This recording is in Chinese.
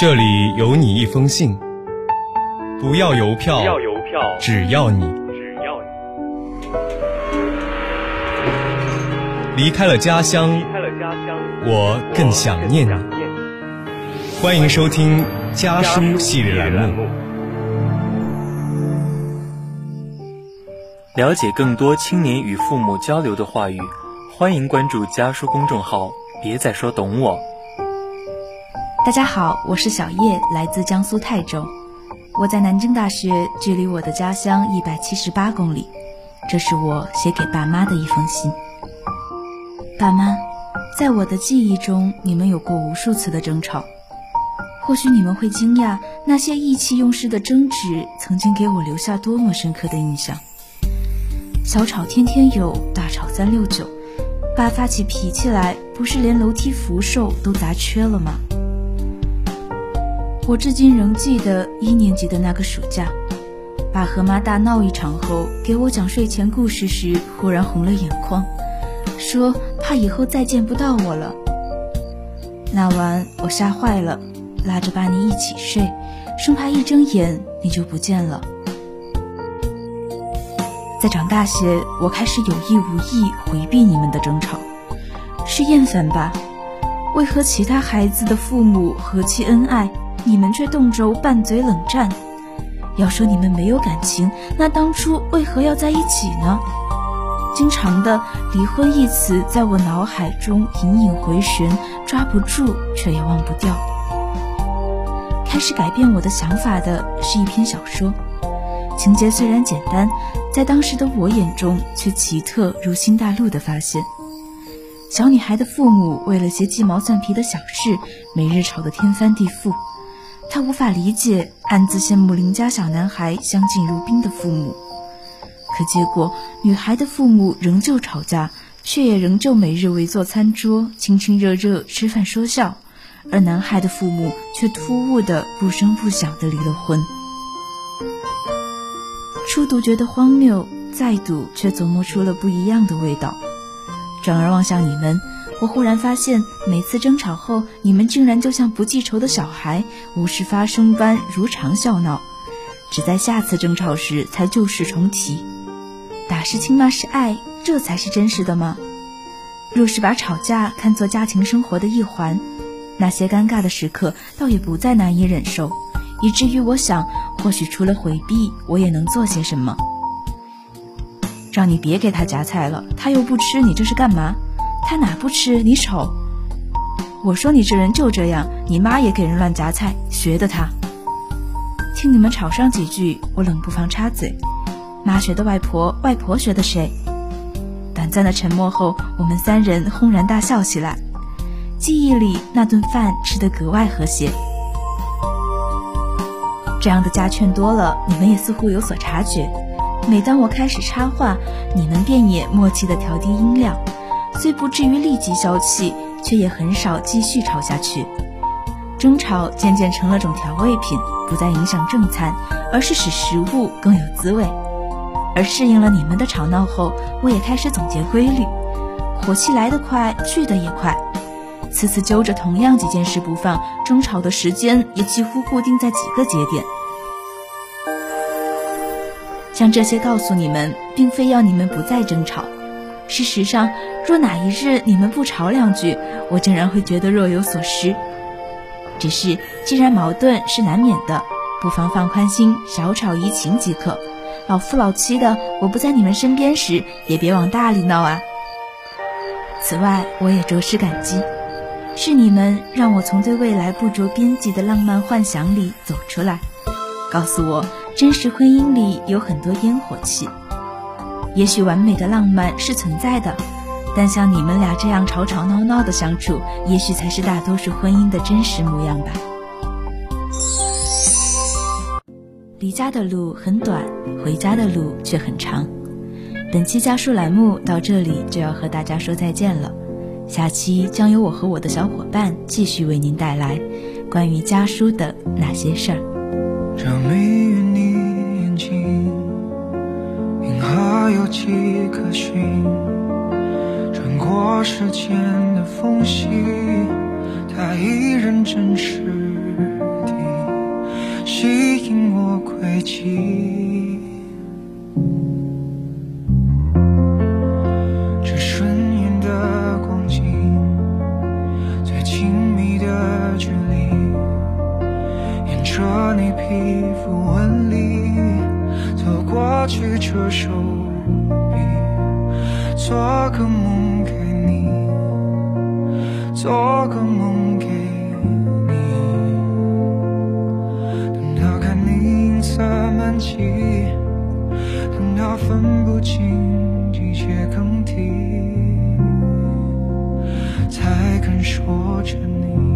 这里有你一封信，不要邮票，不要邮票，只要你只要你离开了家乡离，开了家乡，我更想念你。想念你。欢迎收听家书系列栏目。了解更多青年与父母交流的话语，欢迎关注家书公众号。别再说懂我。大家好，我是小叶，来自江苏泰州。我在南京大学，距离我的家乡一百七十八公里。这是我写给爸妈的一封信。爸妈，在我的记忆中，你们有过无数次的争吵。或许你们会惊讶，那些意气用事的争执，曾经给我留下多么深刻的印象。小吵天天有，大吵三六九。爸发起脾气来，不是连楼梯扶手都砸缺了吗？我至今仍记得一年级的那个暑假，爸和妈大闹一场后，给我讲睡前故事时，忽然红了眼眶，说怕以后再见不到我了。那晚我吓坏了，拉着爸你一起睡，生怕一睁眼你就不见了。再长大些，我开始有意无意回避你们的争吵，是厌烦吧？为何其他孩子的父母和气恩爱，你们却动辄拌嘴冷战？要说你们没有感情，那当初为何要在一起呢？经常的“离婚”一词在我脑海中隐隐回旋，抓不住却也忘不掉。开始改变我的想法的是一篇小说。情节虽然简单，在当时的我眼中却奇特如新大陆的发现。小女孩的父母为了些鸡毛蒜皮的小事，每日吵得天翻地覆。他无法理解，暗自羡慕邻家小男孩相敬如宾的父母。可结果，女孩的父母仍旧吵架，却也仍旧每日围坐餐桌，亲亲热热吃饭说笑；而男孩的父母却突兀的不声不响的离了婚。初读觉得荒谬，再读却琢磨出了不一样的味道。转而望向你们，我忽然发现，每次争吵后，你们竟然就像不记仇的小孩，无事发生般如常笑闹，只在下次争吵时才旧事重提。打是亲，骂是爱，这才是真实的吗？若是把吵架看作家庭生活的一环，那些尴尬的时刻倒也不再难以忍受。以至于我想，或许除了回避，我也能做些什么。让你别给他夹菜了，他又不吃，你这是干嘛？他哪不吃？你瞅。我说你这人就这样，你妈也给人乱夹菜，学的他。听你们吵上几句，我冷不防插嘴：妈学的外婆，外婆学的谁？短暂的沉默后，我们三人轰然大笑起来。记忆里那顿饭吃得格外和谐。这样的家劝多了，你们也似乎有所察觉。每当我开始插话，你们便也默契地调低音量，虽不至于立即消气，却也很少继续吵下去。争吵渐渐成了种调味品，不再影响正餐，而是使食物更有滋味。而适应了你们的吵闹后，我也开始总结规律：火气来得快，去得也快。次次揪着同样几件事不放，争吵的时间也几乎固定在几个节点。像这些告诉你们，并非要你们不再争吵。事实上，若哪一日你们不吵两句，我竟然会觉得若有所失。只是既然矛盾是难免的，不妨放宽心，少吵怡情即可。老夫老妻的，我不在你们身边时，也别往大里闹啊。此外，我也着实感激。是你们让我从对未来不着边际的浪漫幻想里走出来，告诉我真实婚姻里有很多烟火气。也许完美的浪漫是存在的，但像你们俩这样吵吵闹闹的相处，也许才是大多数婚姻的真实模样吧。离家的路很短，回家的路却很长。本期家书栏目到这里就要和大家说再见了。下期将由我和我的小伙伴继续为您带来关于家书的那些事儿。这谜语你眼睛，有迹可循，穿过时间的缝隙，它依然真实。吸引我轨迹。这瞬眼的光景，最亲密的距离，沿着你皮肤纹理走过去，这手臂，做个梦给你，做个梦给你。等到看你银色满际，等到分不清季节更替，才肯说着你。